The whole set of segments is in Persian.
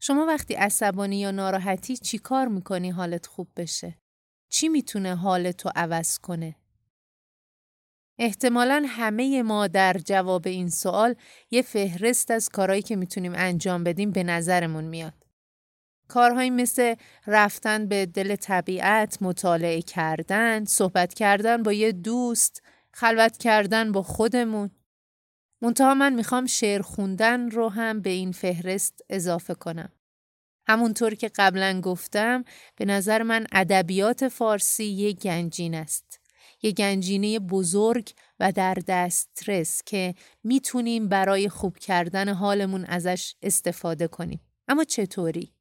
شما وقتی عصبانی یا ناراحتی چی کار می‌کنی حالت خوب بشه؟ چی می‌تونه حالتو عوض کنه؟ احتمالا همه ما در جواب این سوال یه فهرست از کارهایی که می‌تونیم انجام بدیم به نظرمون میاد. کارهایی مثل رفتن به دل طبیعت، مطالعه کردن، صحبت کردن با یه دوست، خلوت کردن با خودمون. منتها من می‌خوام شعر خوندن رو هم به این فهرست اضافه کنم. همونطور که قبلا گفتم به نظر من ادبیات فارسی یک گنجین است. یک گنجینه بزرگ و در دسترس که می‌تونیم برای خوب کردن حالمون ازش استفاده کنیم. اما چطوری؟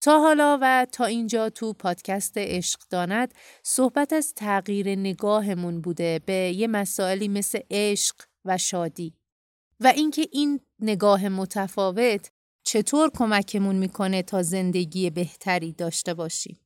تا حالا و تا اینجا تو پادکست عشق داند صحبت از تغییر نگاهمون بوده به یه مسائلی مثل عشق و شادی و اینکه این نگاه متفاوت چطور کمکمون می‌کنه تا زندگی بهتری داشته باشیم.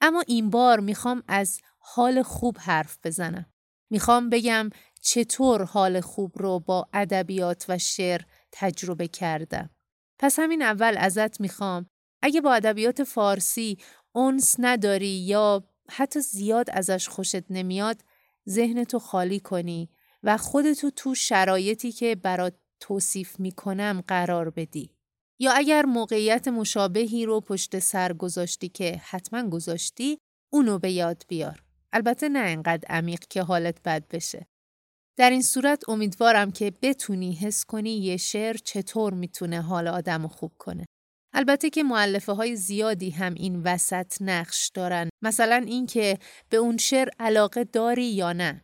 اما این بار می‌خوام از حال خوب حرف بزنم. می‌خوام بگم چطور حال خوب رو با ادبیات و شعر تجربه کردم. پس همین اول ازت می‌خوام اگه با ادبیات فارسی اونس نداری یا حتی زیاد ازش خوشت نمیاد ذهنتو خالی کنی و خودتو تو شرایطی که برات توصیف می‌کنم قرار بدی. یا اگر موقعیت مشابهی رو پشت سر گذاشتی که حتما گذاشتی اونو به یاد بیار. البته نه انقدر عمیق که حالت بد بشه. در این صورت امیدوارم که بتونی حس کنی یه شعر چطور می‌تونه حال آدم خوب کنه. البته که معلفه های زیادی هم این وسط نقش دارن. مثلا اینکه به اون شعر علاقه داری یا نه.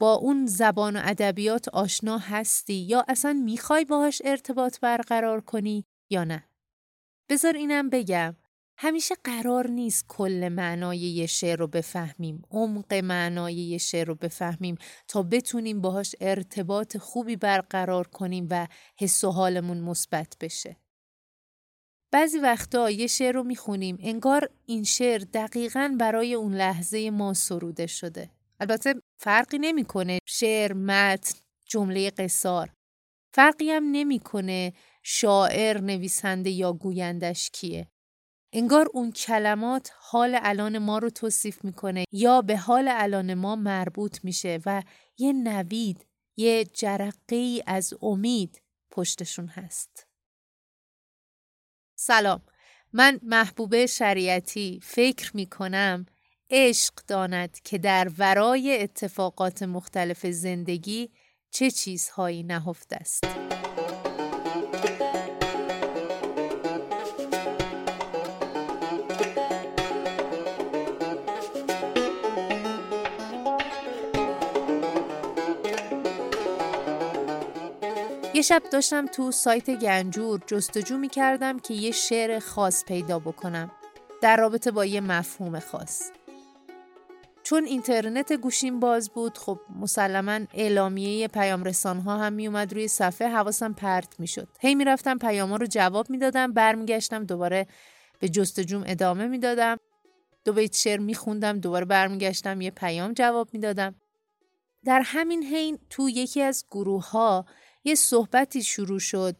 با اون زبان و ادبیات آشنا هستی یا اصلا می‌خوای باهاش ارتباط برقرار کنی یا نه. بذار اینم بگم همیشه قرار نیست کل معنای یه شعر رو بفهمیم عمق معنای یه شعر رو بفهمیم تا بتونیم باهاش ارتباط خوبی برقرار کنیم و حس و حالمون مثبت بشه بعضی وقتا یه شعر رو می‌خونیم انگار این شعر دقیقا برای اون لحظه ما سروده شده البته فرقی نمی‌کنه شعر متن جمله قصار. فرقی هم نمی‌کنه شاعر نویسنده یا گویندش کیه. انگار اون کلمات حال الان ما رو توصیف می‌کنه یا به حال الان ما مربوط میشه و یه نوید یه جرقه از امید پشتشون هست. سلام. من محبوبه شریعتی فکر می‌کنم عشق داند که در ورای اتفاقات مختلف زندگی چه چیزهایی نهفته است. یه شب داشتم تو سایت گنجور جستجو می کردم که یه شعر خاص پیدا بکنم در رابطه با یه مفهوم خاص. چون اینترنت گوشیم باز بود خب مسلما اعلامیه پیام رسان ها هم می اومد روی صفحه حواسم پرت می شد. هی می رفتم پیام ها رو جواب می دادم برمیگشتم دوباره به جستجوم ادامه می دادم. دو بیت شعر می خوندم دوباره برمیگشتم یه پیام جواب می دادم. در همین حین تو یکی از گروه ها یه صحبتی شروع شد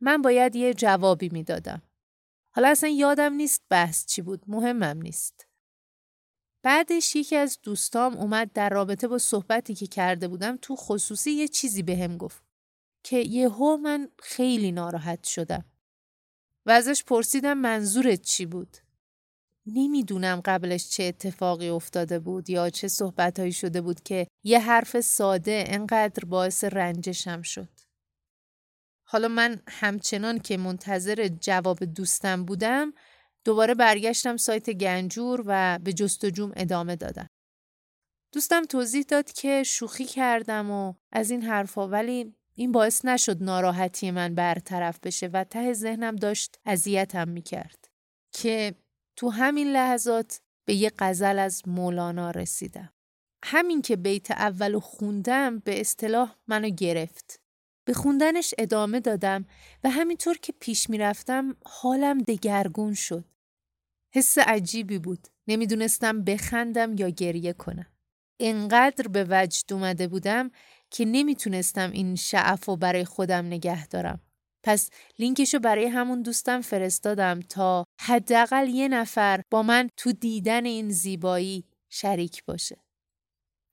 من باید یه جوابی می‌دادم. حالا اصلا یادم نیست بحث چی بود مهمم نیست. بعدش یکی از دوستام اومد در رابطه با صحبتی که کرده بودم تو خصوصی یه چیزی بهم به گفت که یهو من خیلی ناراحت شدم. و ازش پرسیدم منظورت چی بود؟ نمی‌دونم قبلش چه اتفاقی افتاده بود یا چه صحبتهایی شده بود که یه حرف ساده انقدر باعث رنجشم شد. حالا من همچنان که منتظر جواب دوستم بودم دوباره برگشتم سایت گنجور و به جستجوم ادامه دادم. دوستم توضیح داد که شوخی کردم و از این حرفا ولی این باعث نشد ناراحتی من برطرف بشه و ته ذهنم داشت اذیتم می‌کرد که تو همین لحظات به یه غزل از مولانا رسیدم. همین که بیت اولو خوندم به اصطلاح منو گرفت. به خوندنش ادامه دادم و همینطور که پیش می‌رفتم حالم دگرگون شد. حس عجیبی بود. نمی‌دونستم بخندم یا گریه کنم. انقدر به وجد اومده بودم که نمی‌تونستم این شعف و برای خودم نگه دارم. پس لینکشو برای همون دوستم فرستادم تا حداقل یه نفر با من تو دیدن این زیبایی شریک باشه.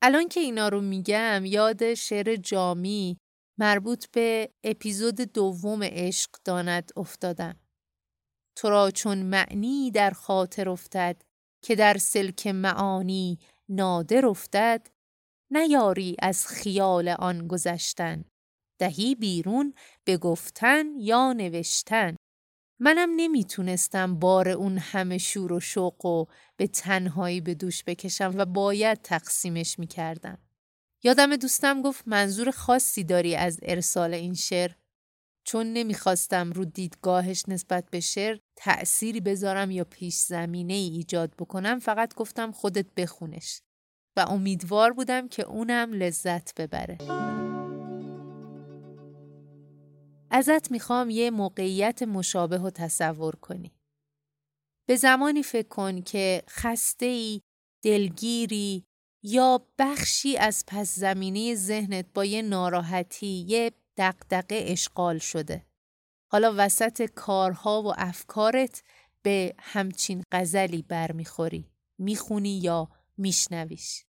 الان که اینا رو میگم یاد شعر جامی مربوط به اپیزود دوم عشق داند افتادم. تو را چون معنی در خاطر افتد که در سلک معانی نادر افتد نیاری از خیال آن گذشتن. دهی بیرون به گفتن یا نوشتن. منم نمی‌تونستم بار اون همه شور و شوق و به تنهایی به دوش بکشم و باید تقسیمش می‌کردم. یادم دوستم گفت منظور خاصی داری از ارسال این شعر؟ چون نمی‌خواستم رو دیدگاهش نسبت به شعر تأثیری بذارم یا پیش زمینه ای ایجاد بکنم فقط گفتم خودت بخونش و امیدوار بودم که اونم لذت ببره. ازت می‌خوام یه موقعیت مشابه رو تصور کنی. به زمانی فکر کن که خسته ای، دلگیری یا بخشی از پس زمینه ذهنت با یه ناراحتی، یه دقدقه اشغال شده. حالا وسط کارها و افکارت به همچین غزلی برمیخوری. می‌خونی یا میشنویش.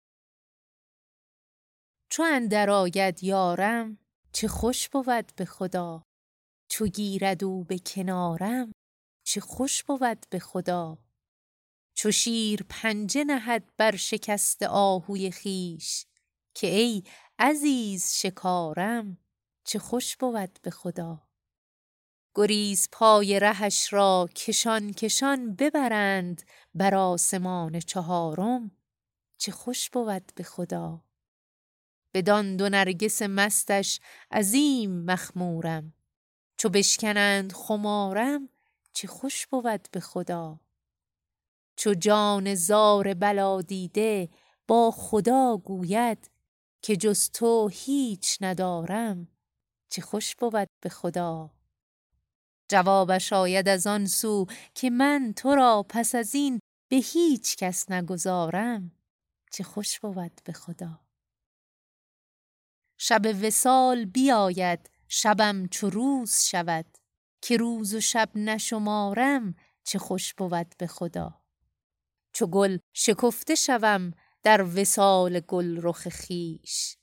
چو اندر آید یارم چه خوش بود به خدا چو گیرد او به کنارم چه خوش بود به خدا چو شیر پنجه نهد بر شکست آهوی خیش که ای عزیز شکارم چه خوش بود به خدا گریز پای رهش را کشان کشان ببرند بر آسمان چهارم چه خوش بود به خدا! بدان دو نرگس مستش عظیم مخمورم چو بشکنند خمارم چه خوش بود به خدا! چو جان زار بلا دیده با خدا گوید که جز تو هیچ ندارم چه خوش بود به خدا! جوابش آید از آن سو که من تو را پس از این به هیچ کس نگذارم. چه خوش بود به خدا. شب وسال بیاید شبم چو روز شود. که روز و شب نشمارم چه خوش بود به خدا. چو گل شکفته شوم در وسال گل رخ خیش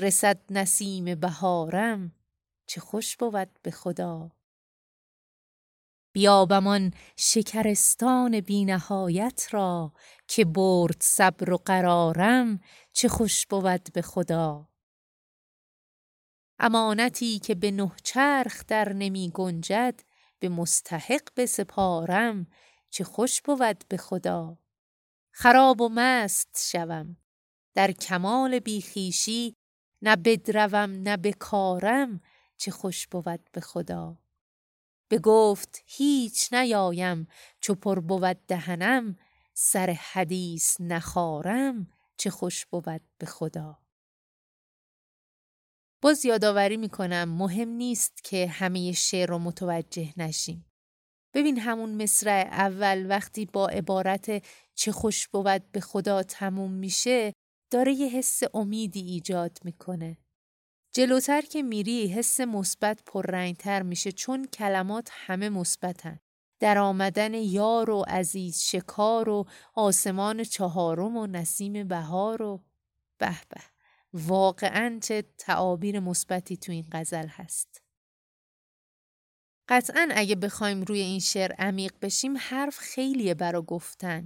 رسد نسیم بهارم چه خوش بود به خدا. بیابمان شکرستان بینهایت را که برد صبر و قرارم چه خوش بود به خدا. امانتی که به نه چرخ در نمی گنجد به مستحق بسپارم چه خوش بود به خدا. خراب و مست شوم در کمال بیخیشی نه بدروم نه بکارم چه خوش بود به خدا. به گفت هیچ نیایم چو پر بود دهنم سر حدیث نخارم چه خوش بود به خدا باز یادآوری می‌کنم مهم نیست که همه شعر رو متوجه نشیم. ببین همون مصرع اول وقتی با عبارت چه خوش بود به خدا تموم میشه داره یه حس امیدی ایجاد می‌کنه. جلوتر که میری حس مثبت پررنگتر میشه چون کلمات همه مثبتن. در آمدن یار و عزیز شکار و آسمان چهارم و نسیم بهار و به به. واقعا چه تعابیر مثبتی تو این غزل هست. قطعا اگه بخوایم روی این شعر عمیق بشیم حرف خیلیه برا گفتن.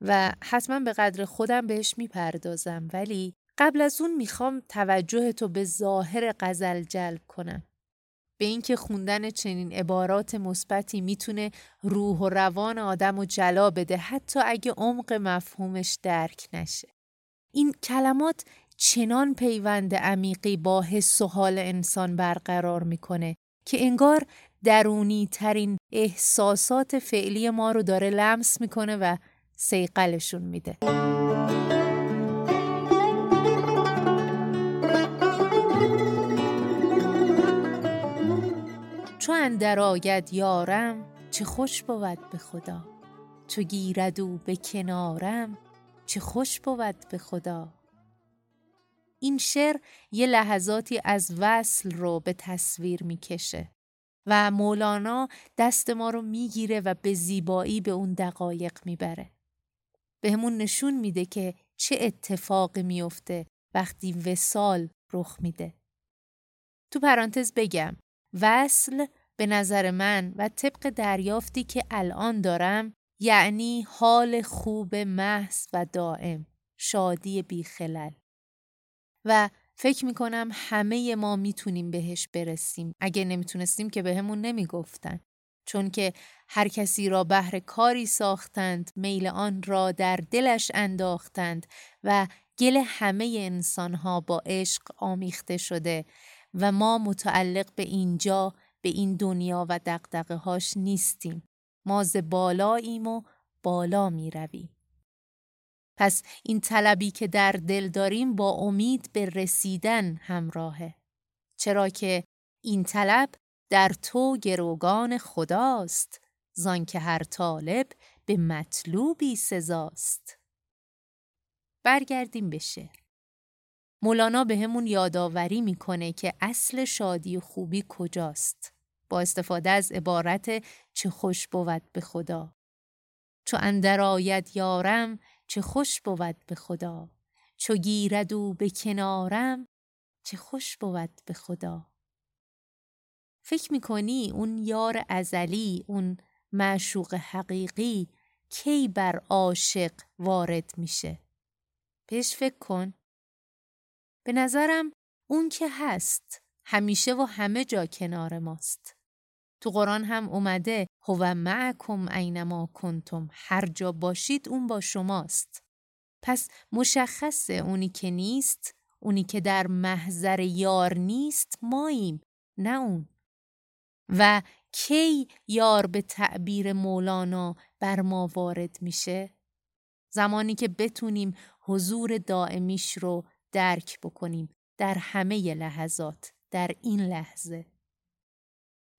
و حتما به قدر خودم بهش می‌پردازم. ولی قبل از اون می‌خوام توجه تو به ظاهر غزل جلب کنم. به اینکه خوندن چنین عبارات مثبتی می‌تونه روح و روان آدم و جلا بده حتی اگه عمق مفهومش درک نشه. این کلمات چنان پیوند عمیقی با حس و حال انسان برقرار می‌کنه که انگار درونی ترین احساسات فعلی ما رو داره لمس می‌کنه و سیقلشون میده. چو اندر آید یارم چه خوش بود به خدا چو گیرد او به کنارم چه خوش بود به خدا این شعر یه لحظاتی از وصل رو به تصویر می‌کشه. و مولانا دست ما رو می‌گیره و به زیبایی به اون دقایق می‌بره. بهمون نشون میده که چه اتفاقی میفته وقتی وسال رخ میده. تو پرانتز بگم وصل به نظر من و طبق دریافتی که الان دارم یعنی حال خوب محض و دائم شادی بیخلل. و فکر می‌کنم همه ما می‌تونیم بهش برسیم. اگه نمی‌تونستیم که بهمون نمی‌گفتن. چون که هر کسی را بهر کاری ساختند میل آن را در دلش انداختند و گل همه انسانها با عشق آمیخته شده. و ما متعلق به اینجا به این دنیا و دقدقه هاش نیستیم ما ز بالاییم و بالا می رویم. پس این طلبی که در دل داریم با امید به رسیدن همراهه. چرا که این طلب در تو گروگان خداست زان که هر طالب به مطلوبی سزاست. برگردیم به شعر. مولانا به همون یادآوری می‌کنه که اصل شادی و خوبی کجاست. با استفاده از عبارت چه خوش بود به خدا. چو اندر آید یارم چه خوش بود به خدا چو گیرد او به کنارم چه خوش بود به خدا فکر می‌کنی اون یار ازلی اون معشوق حقیقی کی بر عاشق وارد میشه پیش فکر کن به نظرم اون که هست همیشه و همه جا کنار ماست. تو قرآن هم اومده هو معکم اینما کنتم. هر جا باشید اون با شماست. پس مشخصه اونی که نیست اونی که در محضر یار نیست ماییم نه اون. و کی یار به تعبیر مولانا بر ما وارد میشه؟ زمانی که بتونیم حضور دائمیش رو درک بکنیم در همه لحظات در این لحظه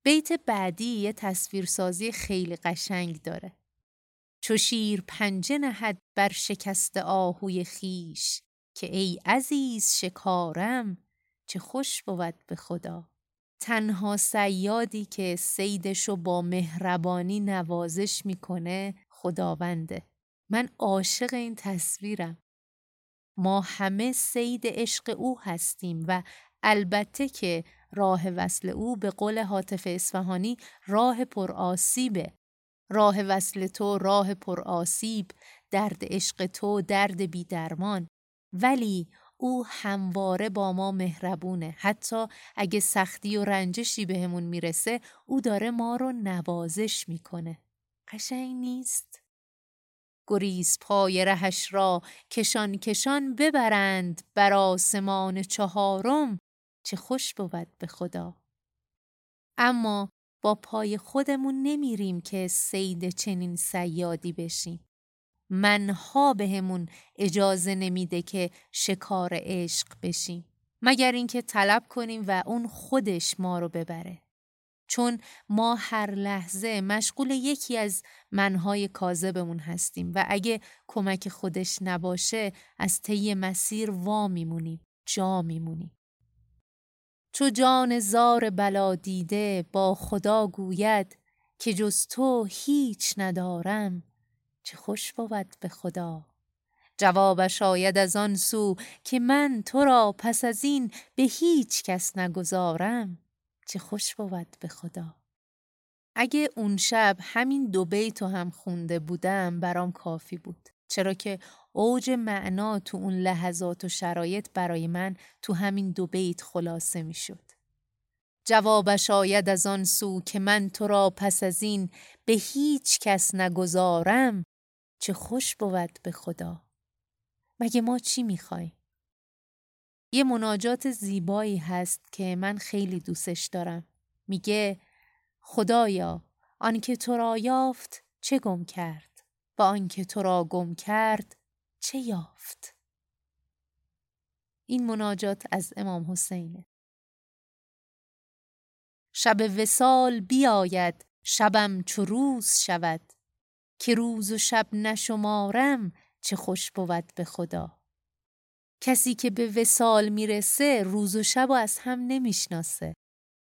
بیت بعدی یه تصویرسازی خیلی قشنگ داره. چو شیر پنجه نهد بر شکست آهوی خیش که ای عزیز شکارم چه خوش بود به خدا. تنها سیادی که سیدشو با مهربانی نوازش می‌کنه خداونده. من عاشق این تصویرم. ما همه سید عشق او هستیم و البته که راه وصل او به قول حاطف اصفهانی راه پر آسیبه. راه وصل تو راه پر آسیب درد عشق تو درد بی درمان. ولی او همواره با ما مهربونه. حتی اگه سختی و رنجشی بهمون می‌رسه او داره ما رو نوازش می‌کنه. قشنگ نیست؟ گریز پای رهش را کشان کشان ببرند بر آسمان چهارم چه خوش بود به خدا. اما با پای خودمون نمیریم که سید چنین سیادی بشیم. منها بهمون اجازه نمیده که شکار عشق بشیم مگر اینکه طلب کنیم و اون خودش ما رو ببره. چون ما هر لحظه مشغول یکی از منهای کاذبمون هستیم و اگه کمک خودش نباشه از طی مسیر وا میمونیم جا میمونیم چو جان زار بلا دیده با خدا گوید که جز تو هیچ ندارم چه خوش بود به خدا. جوابش آید از آن سو که من تو را پس از این به هیچ کس نگذارم. چه خوش بود به خدا اگه اون شب همین دو بیتو هم خونده بودم برام کافی بود چرا که اوج معنا تو اون لحظات و شرایط برای من تو همین دو بیت خلاصه می شد. جوابش آید از آن سو که من تو را پس از این به هیچ کس نگذارم چه خوش بود به خدا. مگه ما چی می‌خوای؟ یه مناجات زیبایی هست که من خیلی دوستش دارم. میگه خدایا آنکه تو را یافت چه گم کرد و آنکه تو را گم کرد چه یافت؟ این مناجات از امام حسینه. شب وسال بیاید شبم چو روز شود که روز و شب نشمارم چه خوش بود به خدا کسی که به وسال می‌رسه روز و شب و از هم نمی‌شناسه.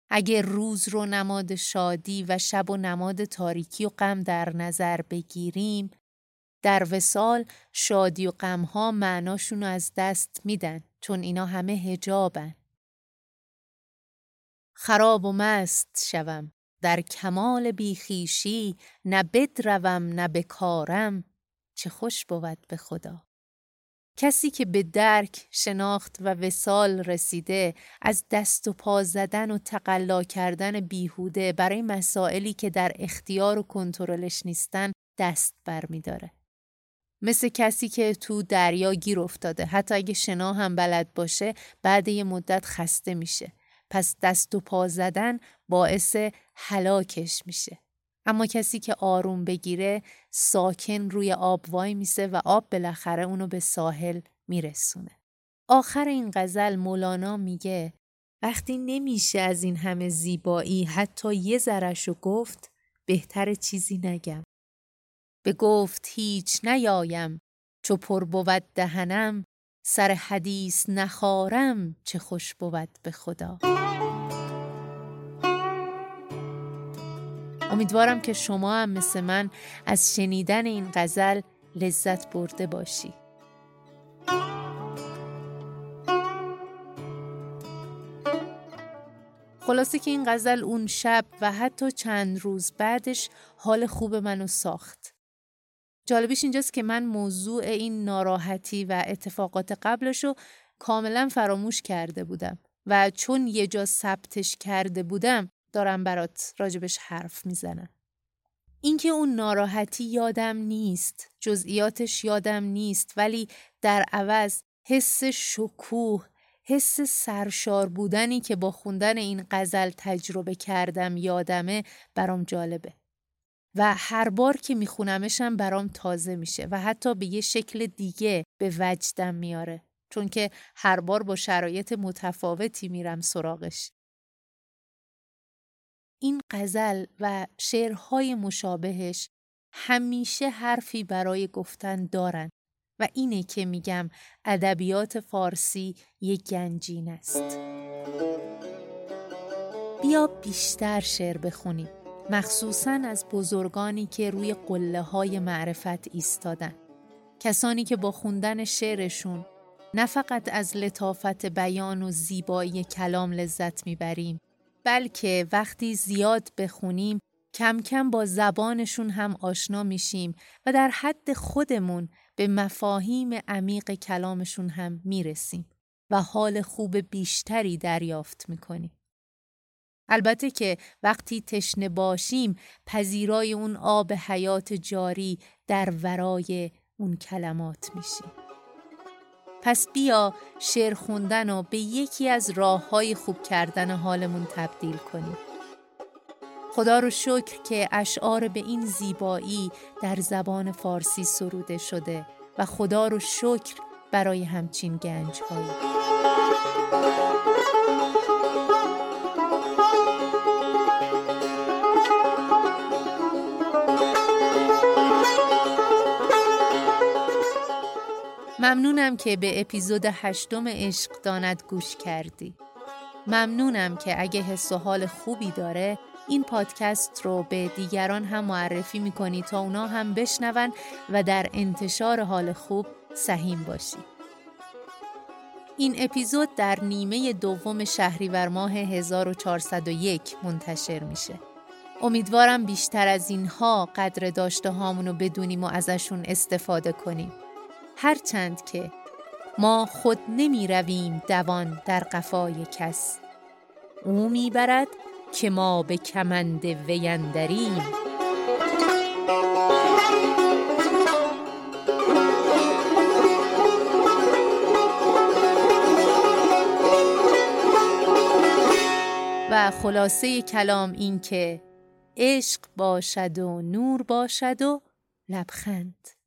اگه روز رو نماد شادی و شب و نماد تاریکی و غم در نظر بگیریم در وسال شادی و غمها معناشون رو از دست میدن چون اینا همه هجابن خراب و مست شوم. در کمال بیخیشی نه بدروم نه بکارم. چه خوش بود به خدا. کسی که به درک، شناخت و وسال رسیده از دست و پا زدن و تقلا کردن بیهوده برای مسائلی که در اختیار و کنترلش نیستن دست برمیداره. مثل کسی که تو دریا گیر افتاده. حتی اگه شنا هم بلد باشه بعد یه مدت خسته میشه. پس دست و پا زدن باعث هلاکش میشه. اما کسی که آروم بگیره ساکن روی آب وای میسه و آب بالاخره اونو به ساحل میرسونه. آخر این غزل مولانا میگه وقتی نمیشه از این همه زیبایی حتی یه ذرشو گفت بهتر چیزی نگم. به گفت هیچ نیایم چو پر بود دهنم سر حدیث نخارم چه خوش بود به خدا. امیدوارم که شما هم مثل من از شنیدن این غزل لذت برده باشی خلاصه که این غزل اون شب و حتی چند روز بعدش حال خوب منو ساخت. جالبیش اینجاست که من موضوع این ناراحتی و اتفاقات قبلشو کاملا فراموش کرده بودم و چون یه جا ثبتش کرده بودم دارم برات راجبش حرف می‌زنم. اینکه اون ناراحتی یادم نیست، جزئیاتش یادم نیست ولی در عوض حس شکوه، حس سرشار بودنی که با خوندن این غزل تجربه کردم یادمه برام جالبه. و هر بار که میخونمشم برام تازه میشه و حتی به یه شکل دیگه به وجدم میاره. چون که هر بار با شرایط متفاوتی میرم سراغش. این غزل و شعرهای مشابهش همیشه حرفی برای گفتن دارن و اینه که میگم ادبیات فارسی یک گنجین است. بیا بیشتر شعر بخونیم مخصوصا از بزرگانی که روی قله های معرفت ایستادن کسانی که با خوندن شعرشون نه فقط از لطافت بیان و زیبایی کلام لذت می‌بریم بلکه وقتی زیاد بخونیم کم کم با زبانشون هم آشنا میشیم و در حد خودمون به مفاهیم عمیق کلامشون هم می‌رسیم و حال خوب بیشتری دریافت می‌کنیم. البته که وقتی تشنه باشیم پذیرای اون آب حیات جاری در ورای اون کلمات میشیم. پس بیا شعر خوندن و به یکی از راه های خوب کردن حالمون تبدیل کنیم. خدا رو شکر که اشعار به این زیبایی در زبان فارسی سروده شده و خدا رو شکر برای همچین گنج هایی. ممنونم که به اپیزود هشتم عشق داند گوش کردی. ممنونم که اگه حس و حال خوبی داره این پادکست رو به دیگران هم معرفی می‌کنی تا اونا هم بشنون و در انتشار حال خوب سهیم باشی. این اپیزود در نیمه دوم شهریور ماه 1401 منتشر میشه. امیدوارم بیشتر از اینها قدر داشته هامونو بدونیم و ازشون استفاده کنیم. هرچند که ما خود نمی رویم دوان در قفای کس. او می‌برد که ما به کمند ویندریم و خلاصه کلام این که عشق باشد و نور باشد و لبخند.